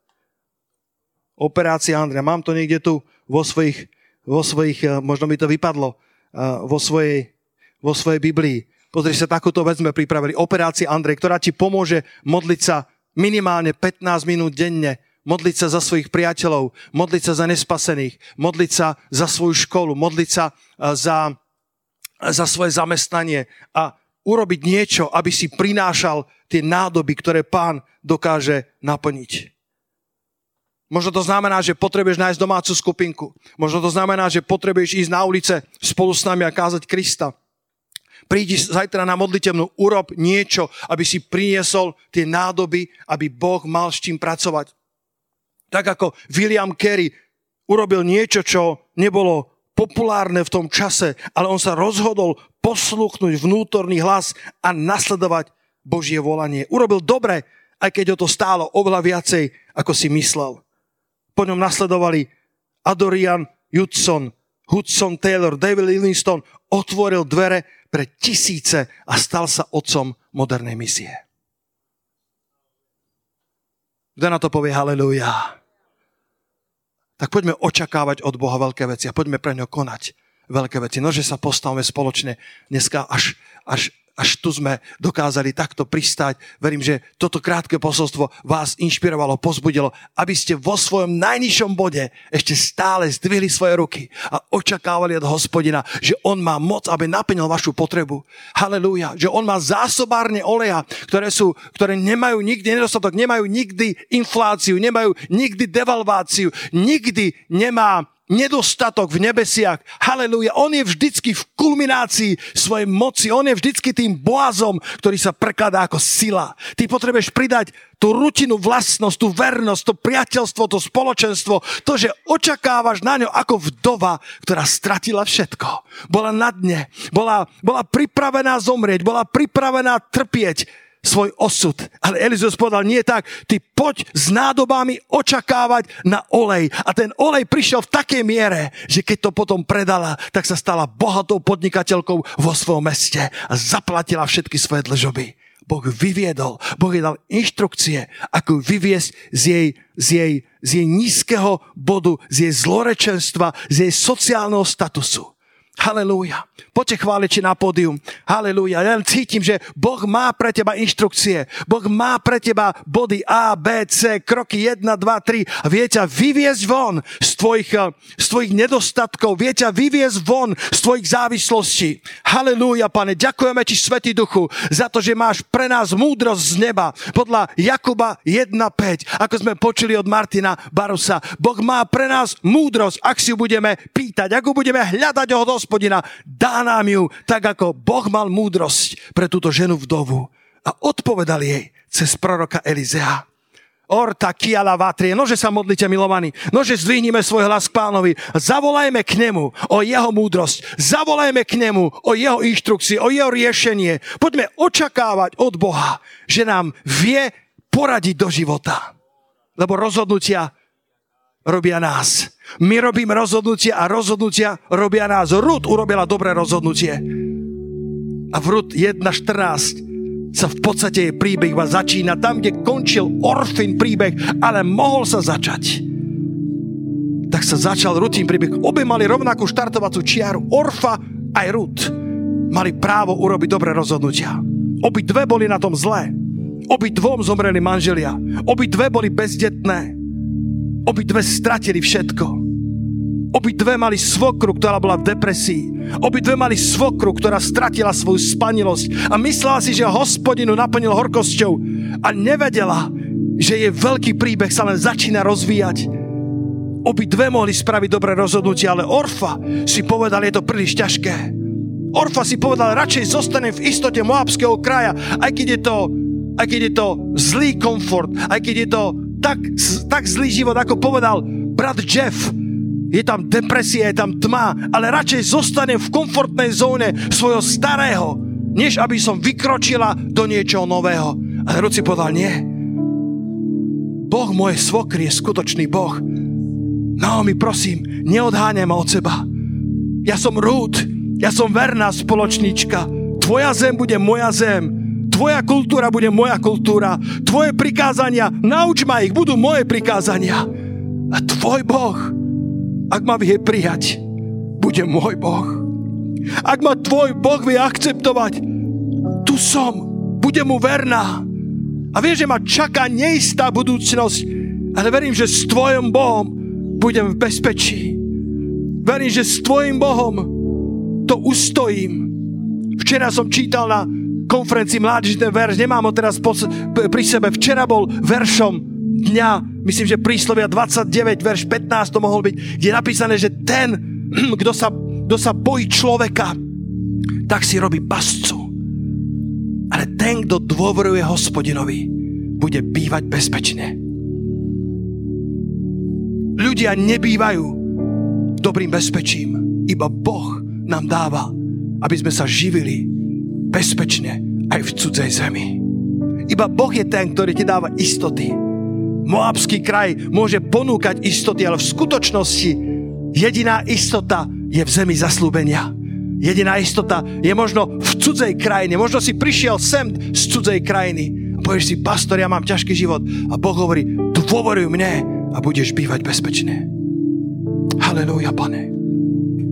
Operácia Andrea. Mám to niekde tu vo svojich, vo svojich eh, možno mi to vypadlo, eh, vo svojej, vo svojej Biblii. Pozri sa, takúto vec sme pripravili. Operácia Andrej, ktorá ti pomôže modliť sa minimálne 15 minút denne, modliť sa za svojich priateľov, modliť sa za nespasených, modliť sa za svoju školu, modliť sa eh, za, za svoje zamestnanie a urobiť niečo, aby si prinášal tie nádoby, ktoré pán dokáže naplniť. Možno to znamená, že potrebuješ nájsť domácu skupinku. Možno to znamená, že potrebuješ ísť na ulice spolu s nami a kázať Krista. Prídi zajtra na modlitevnú, urob niečo, aby si priniesol tie nádoby, aby Boh mal s čím pracovať. Tak ako William Carey urobil niečo, čo nebolo populárne v tom čase, ale on sa rozhodol posluchnúť vnútorný hlas a nasledovať Božie volanie. Urobil dobre, aj keď ho to stálo oveľa viacej, ako si myslel. Po ňom nasledovali Adorian Judson, Hudson Taylor, David Livingston otvoril dvere pre tisíce a stal sa otcom modernej misie. Kto na to povie haleluja? Tak poďme očakávať od Boha veľké veci a poďme pre ňo konať veľké veci. Nože sa postavme spoločne dneska až, až až tu sme dokázali takto pristať. Verím, že toto krátke posolstvo vás inšpirovalo, pozbudilo, aby ste vo svojom najnižšom bode ešte stále zdvihli svoje ruky a očakávali od hospodina, že on má moc, aby naplnil vašu potrebu. Halelúja. Že on má zásobárne oleja, ktoré, sú, ktoré nemajú nikdy nedostatok, nemajú nikdy infláciu, nemajú nikdy devalváciu, nikdy nemá nedostatok v nebesiach. Halelúja. On je vždycky v kulminácii svojej moci. On je vždycky tým boazom, ktorý sa prekladá ako sila. Ty potrebuješ pridať tú rutinu, vlastnosť, tú vernosť, to priateľstvo, to spoločenstvo, to, že očakávaš na ňo ako vdova, ktorá stratila všetko. Bola na dne, bola, bola pripravená zomrieť, bola pripravená trpieť, svoj osud. Ale Elizeus povedal, nie tak, ty poď s nádobami očakávať na olej. A ten olej prišiel v takej miere, že keď to potom predala, tak sa stala bohatou podnikateľkou vo svojom meste a zaplatila všetky svoje dlžoby. Boh vyviedol, Boh jej dal inštrukcie, ako vyviesť z jej, z jej, z jej nízkeho bodu, z jej zlorečenstva, z jej sociálneho statusu. Halelúja. Poďte chváliči na pódium. Halelúja. Ja cítim, že Boh má pre teba inštrukcie. Boh má pre teba body A, B, C, kroky 1, 2, 3. A vie ťa vyviezť von z tvojich, eh, z tvojich nedostatkov. Vie ťa vyviezť von z tvojich závislostí. Halelúja, pane. Ďakujeme ti, Svetý Duchu, za to, že máš pre nás múdrosť z neba. Podľa Jakuba 1.5, ako sme počuli od Martina Barusa. Boh má pre nás múdrosť, ak si ju budeme pýtať, ak ju budeme hľadať od hospodina, dá nám ju, tak ako Boh mal múdrosť pre túto ženu vdovu. A odpovedal jej cez proroka Elizea. Orta kiala vatrie. Nože sa modlite, milovaní. Nože zdvihnime svoj hlas k pánovi. Zavolajme k nemu o jeho múdrosť. Zavolajme k nemu o jeho inštrukcii, o jeho riešenie. Poďme očakávať od Boha, že nám vie poradiť do života. Lebo rozhodnutia robia nás. My robíme rozhodnutia a rozhodnutia robia nás. Rud urobila dobré rozhodnutie. A v Rud 1.14 sa v podstate jej príbeh ma začína tam, kde končil Orfin príbeh, ale mohol sa začať. Tak sa začal Rutin príbeh. Obe mali rovnakú štartovacú čiaru. Orfa aj Rut mali právo urobiť dobré rozhodnutia. Obi dve boli na tom zlé. Obi dvom zomreli manželia. Obi dve boli bezdetné. Obi dve stratili všetko. Obi dve mali svokru, ktorá bola v depresii. Obi dve mali svokru, ktorá stratila svoju spanilosť a myslela si, že hospodinu naplnil horkosťou a nevedela, že jej veľký príbeh sa len začína rozvíjať. Obi dve mohli spraviť dobré rozhodnutie, ale Orfa si povedal, je to príliš ťažké. Orfa si povedal, radšej zostanem v istote Moabského kraja, aj keď je to, aj keď je to zlý komfort, aj keď je to tak, tak zlý život, ako povedal brat Jeff. Je tam depresia, je tam tma, ale radšej zostanem v komfortnej zóne svojho starého, než aby som vykročila do niečoho nového. Ale Ruci povedal, nie. Boh moje svokry je skutočný Boh. Naomi, prosím, neodháňaj ma od seba. Ja som rúd, ja som verná spoločníčka. Tvoja zem bude moja zem Tvoja kultúra bude moja kultúra. Tvoje prikázania, nauč ma ich, budú moje prikázania. A tvoj Boh, ak ma vie prijať, bude môj Boh. Ak ma tvoj Boh vie akceptovať, tu som, bude mu verná. A vieš, že ma čaká neistá budúcnosť, ale verím, že s tvojim Bohom budem v bezpečí. Verím, že s tvojim Bohom to ustojím. Včera som čítal na konferencii mládež ten verš, nemám ho teraz pri sebe. Včera bol veršom dňa, myslím, že príslovia 29, verš 15 to mohol byť, kde je napísané, že ten, kto sa, kto sa bojí človeka, tak si robí pascu. Ale ten, kto dôveruje hospodinovi, bude bývať bezpečne. Ľudia nebývajú dobrým bezpečím. Iba Boh nám dáva, aby sme sa živili bezpečne aj v cudzej zemi. Iba Boh je ten, ktorý ti dáva istoty. Moabský kraj môže ponúkať istoty, ale v skutočnosti jediná istota je v zemi zaslúbenia. Jediná istota je možno v cudzej krajine. Možno si prišiel sem z cudzej krajiny a povieš si, pastor, ja mám ťažký život. A Boh hovorí, dôveruj mne a budeš bývať bezpečne. Halelúja, pane.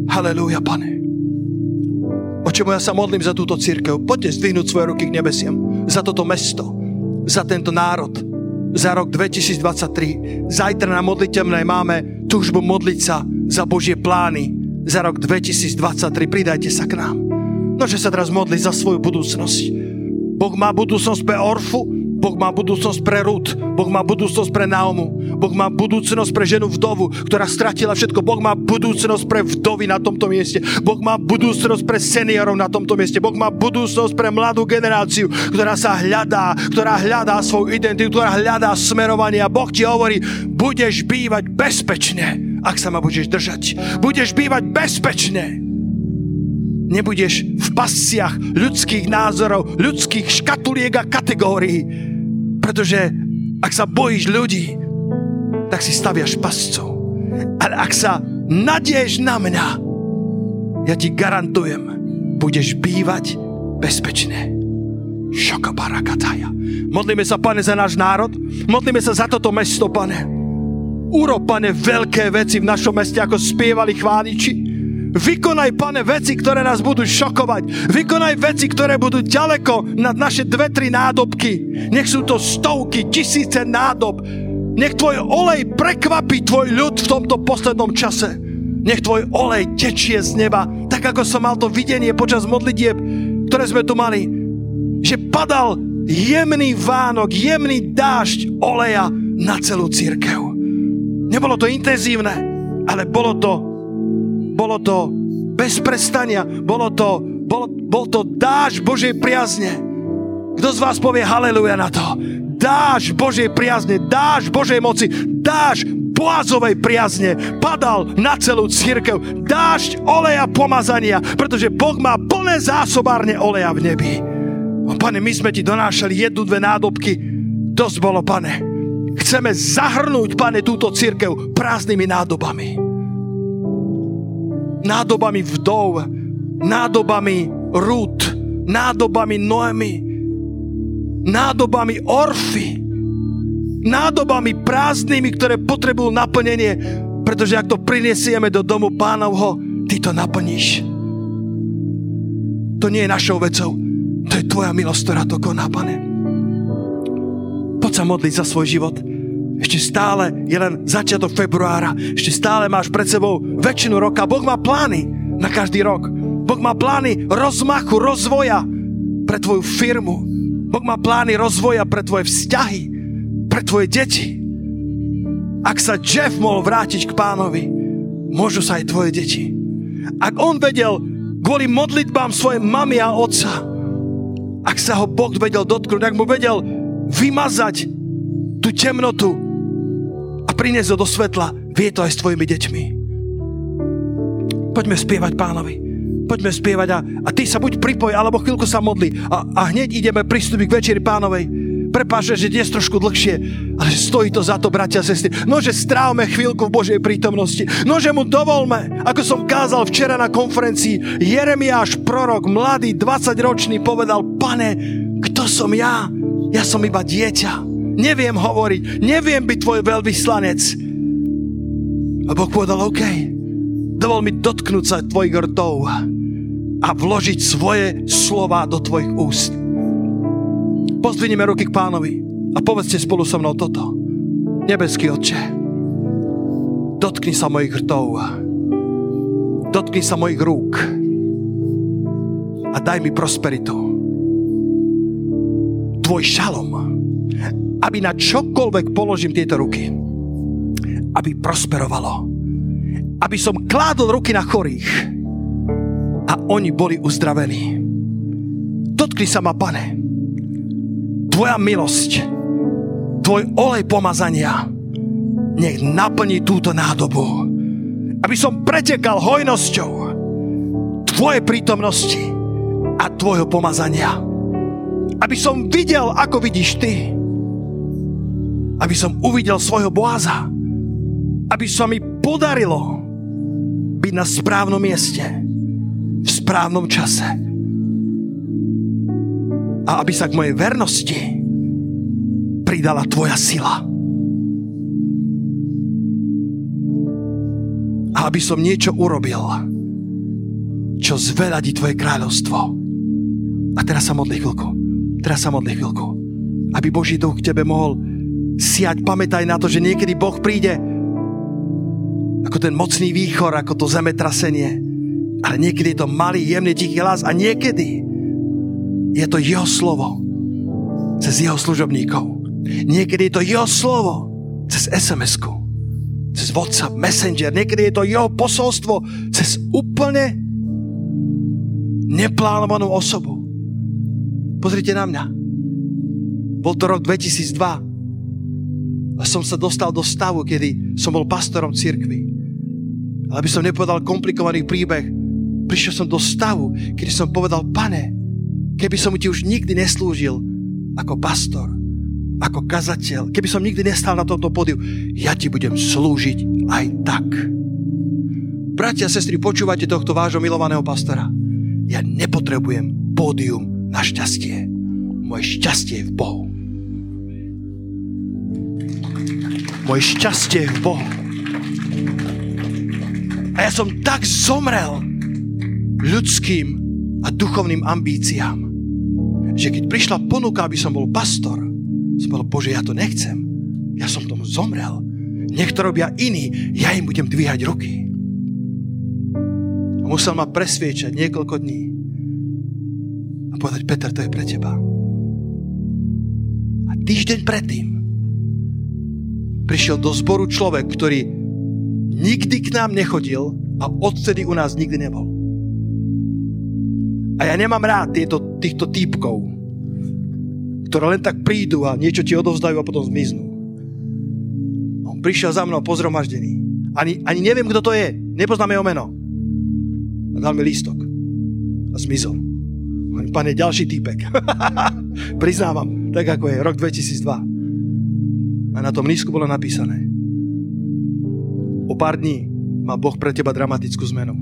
Halelúja, pane. Oče ja sa modlím za túto církev. Poďte zdvihnúť svoje ruky k nebesiam. Za toto mesto. Za tento národ. Za rok 2023. Zajtra na modliteľnej máme túžbu modliť sa za Božie plány. Za rok 2023. Pridajte sa k nám. Nože sa teraz modli za svoju budúcnosť. Boh má budúcnosť pre Orfu, Boh má budúcnosť pre Rud, Boh má budúcnosť pre Naomu, Boh má budúcnosť pre ženu vdovu, ktorá stratila všetko. Boh má budúcnosť pre vdovy na tomto mieste. Boh má budúcnosť pre seniorov na tomto mieste. Boh má budúcnosť pre mladú generáciu, ktorá sa hľadá, ktorá hľadá svoju identitu, ktorá hľadá smerovanie. A Boh ti hovorí, budeš bývať bezpečne, ak sa ma budeš držať. Budeš bývať bezpečne. Nebudeš v pasciach ľudských názorov, ľudských škatuliek a kategórií, pretože ak sa bojíš ľudí, tak si staviaš pascu. Ale ak sa nadieš na mňa, ja ti garantujem, budeš bývať bezpečne. Šoka barakataja. Modlíme sa, pane, za náš národ. Modlíme sa za toto mesto, pane. Urob, pane, veľké veci v našom meste, ako spievali chváliči. Vykonaj, pane, veci, ktoré nás budú šokovať. Vykonaj veci, ktoré budú ďaleko nad naše dve, tri nádobky. Nech sú to stovky, tisíce nádob. Nech tvoj olej prekvapí tvoj ľud v tomto poslednom čase. Nech tvoj olej tečie z neba, tak ako som mal to videnie počas modlitieb, ktoré sme tu mali. Že padal jemný vánok, jemný dážď oleja na celú církev. Nebolo to intenzívne, ale bolo to bolo to bez prestania. Bolo to, bol, bol to dáž Božej priazne. Kto z vás povie haleluja na to? Dáž Božej priazne, dáž Božej moci, dáž Boazovej priazne padal na celú církev. Dážď oleja pomazania, pretože Boh má plné zásobárne oleja v nebi. O, pane, my sme ti donášali jednu, dve nádobky. Dosť bolo, pane. Chceme zahrnúť, pane, túto církev prázdnymi nádobami. Nádobami vdov, nádobami rúd, nádobami Noemi, nádobami Orfy, nádobami prázdnymi, ktoré potrebujú naplnenie, pretože ak to prinesieme do domu pánovho, ty to naplníš. To nie je našou vecou, to je tvoja milosť, ktorá to koná, pane. Poď sa modliť za svoj život. Ešte stále je len začiatok februára. Ešte stále máš pred sebou väčšinu roka. Boh má plány na každý rok. Boh má plány rozmachu, rozvoja pre tvoju firmu. Boh má plány rozvoja pre tvoje vzťahy pre tvoje deti. Ak sa Jeff mohol vrátiť k pánovi, môžu sa aj tvoje deti. Ak on vedel kvôli modlitbám svojej mamy a otca, ak sa ho Boh vedel dotknúť, ak mu vedel vymazať tú temnotu ho do svetla, vie to aj s tvojimi deťmi. Poďme spievať pánovi. Poďme spievať a, a ty sa buď pripoj, alebo chvíľku sa modli a, a hneď ideme pristúpiť k večeri pánovej. Prepáč, že dnes trošku dlhšie, ale stojí to za to, bratia a sestry. Nože strávme chvíľku v Božej prítomnosti. Nože mu dovolme, ako som kázal včera na konferencii, Jeremiáš, prorok, mladý, 20-ročný, povedal, pane, kto som ja? Ja som iba dieťa. Neviem hovoriť, neviem byť tvoj veľvyslanec. A Boh povedal, OK, dovol mi dotknúť sa tvojich rtov a vložiť svoje slova do tvojich úst. Pozdvinime ruky k pánovi a povedzte spolu so mnou toto. Nebeský Otče, dotkni sa mojich rtov, dotkni sa mojich rúk a daj mi prosperitu. Tvoj šalom, aby na čokoľvek položím tieto ruky, aby prosperovalo. Aby som kládol ruky na chorých a oni boli uzdravení. Dotkni sa ma, pane, Tvoja milosť, Tvoj olej pomazania nech naplní túto nádobu. Aby som pretekal hojnosťou Tvojej prítomnosti a Tvojho pomazania. Aby som videl, ako vidíš Ty. Aby som uvidel svojho Boaza. Aby sa mi podarilo byť na správnom mieste v správnom čase a aby sa k mojej vernosti pridala tvoja sila. A aby som niečo urobil, čo zveľadí tvoje kráľovstvo. A teraz sa modli chvíľku. Teraz sa modli chvíľku. Aby Boží duch k tebe mohol siať. Pamätaj na to, že niekedy Boh príde ako ten mocný výchor, ako to zemetrasenie. Ale niekedy je to malý, jemný, tichý hlas a niekedy je to jeho slovo cez jeho služobníkov. Niekedy je to jeho slovo cez SMS-ku, cez WhatsApp, Messenger. Niekedy je to jeho posolstvo cez úplne neplánovanú osobu. Pozrite na mňa. Bol to rok 2002 som sa dostal do stavu, kedy som bol pastorom cirkvi. Ale aby som nepovedal komplikovaný príbeh, prišiel som do stavu, kedy som povedal, pane, keby som ti už nikdy neslúžil ako pastor, ako kazateľ, keby som nikdy nestal na tomto pódiu, ja ti budem slúžiť aj tak. Bratia a sestry, počúvajte tohto vášho milovaného pastora. Ja nepotrebujem pódium na šťastie. Moje šťastie je v Bohu. Moje šťastie je v Bohu. A ja som tak zomrel ľudským a duchovným ambíciám že keď prišla ponuka, aby som bol pastor, som povedal, Bože, ja to nechcem. Ja som tomu zomrel. Nech to robia iní, ja im budem dvíhať ruky. A musel ma presviečať niekoľko dní a povedať, Peter, to je pre teba. A týždeň predtým prišiel do zboru človek, ktorý nikdy k nám nechodil a odtedy u nás nikdy nebol. A ja nemám rád tieto, týchto týpkov, ktoré len tak prídu a niečo ti odovzdajú a potom zmiznú. On prišiel za mnou pozromaždený. Ani, ani neviem, kto to je. Nepoznám jeho meno. A dal mi lístok. A zmizol. Pane, ďalší týpek. Priznávam, tak ako je, rok 2002. A na tom nízku bolo napísané. O pár dní má Boh pre teba dramatickú zmenu.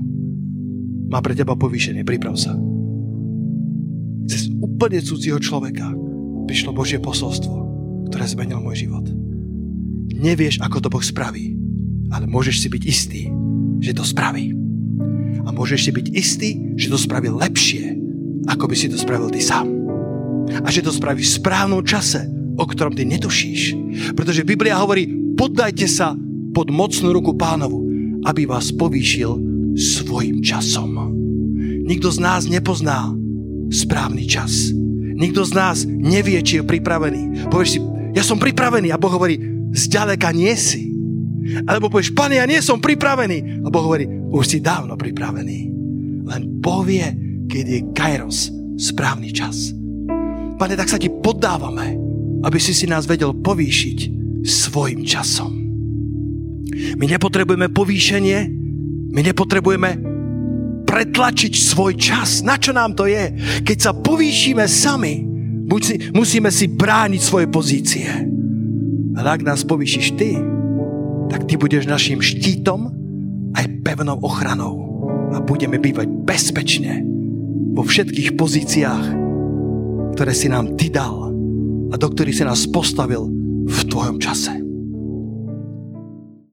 Má pre teba povýšenie, priprav sa. Cez úplne cudzieho človeka prišlo Božie posolstvo, ktoré zmenilo môj život. Nevieš, ako to Boh spraví, ale môžeš si byť istý, že to spraví. A môžeš si byť istý, že to spraví lepšie, ako by si to spravil ty sám. A že to spraví v správnom čase, o ktorom ty netušíš. Pretože Biblia hovorí, poddajte sa pod mocnú ruku pánovu, aby vás povýšil svojim časom. Nikto z nás nepozná správny čas. Nikto z nás nevie, či je pripravený. Povieš si, ja som pripravený a Boh hovorí, zďaleka nie si. Alebo povieš, pane, ja nie som pripravený. A Boh hovorí, už si dávno pripravený. Len povie, keď je Kairos, správny čas. Pane, tak sa ti poddávame, aby si si nás vedel povýšiť svojim časom. My nepotrebujeme povýšenie, my nepotrebujeme pretlačiť svoj čas. Na čo nám to je? Keď sa povýšime sami, musíme si brániť svoje pozície. Ale ak nás povýšiš ty, tak ty budeš našim štítom aj pevnou ochranou a budeme bývať bezpečne vo všetkých pozíciách, ktoré si nám ty dal a do ktorých si nás postavil v tvojom čase.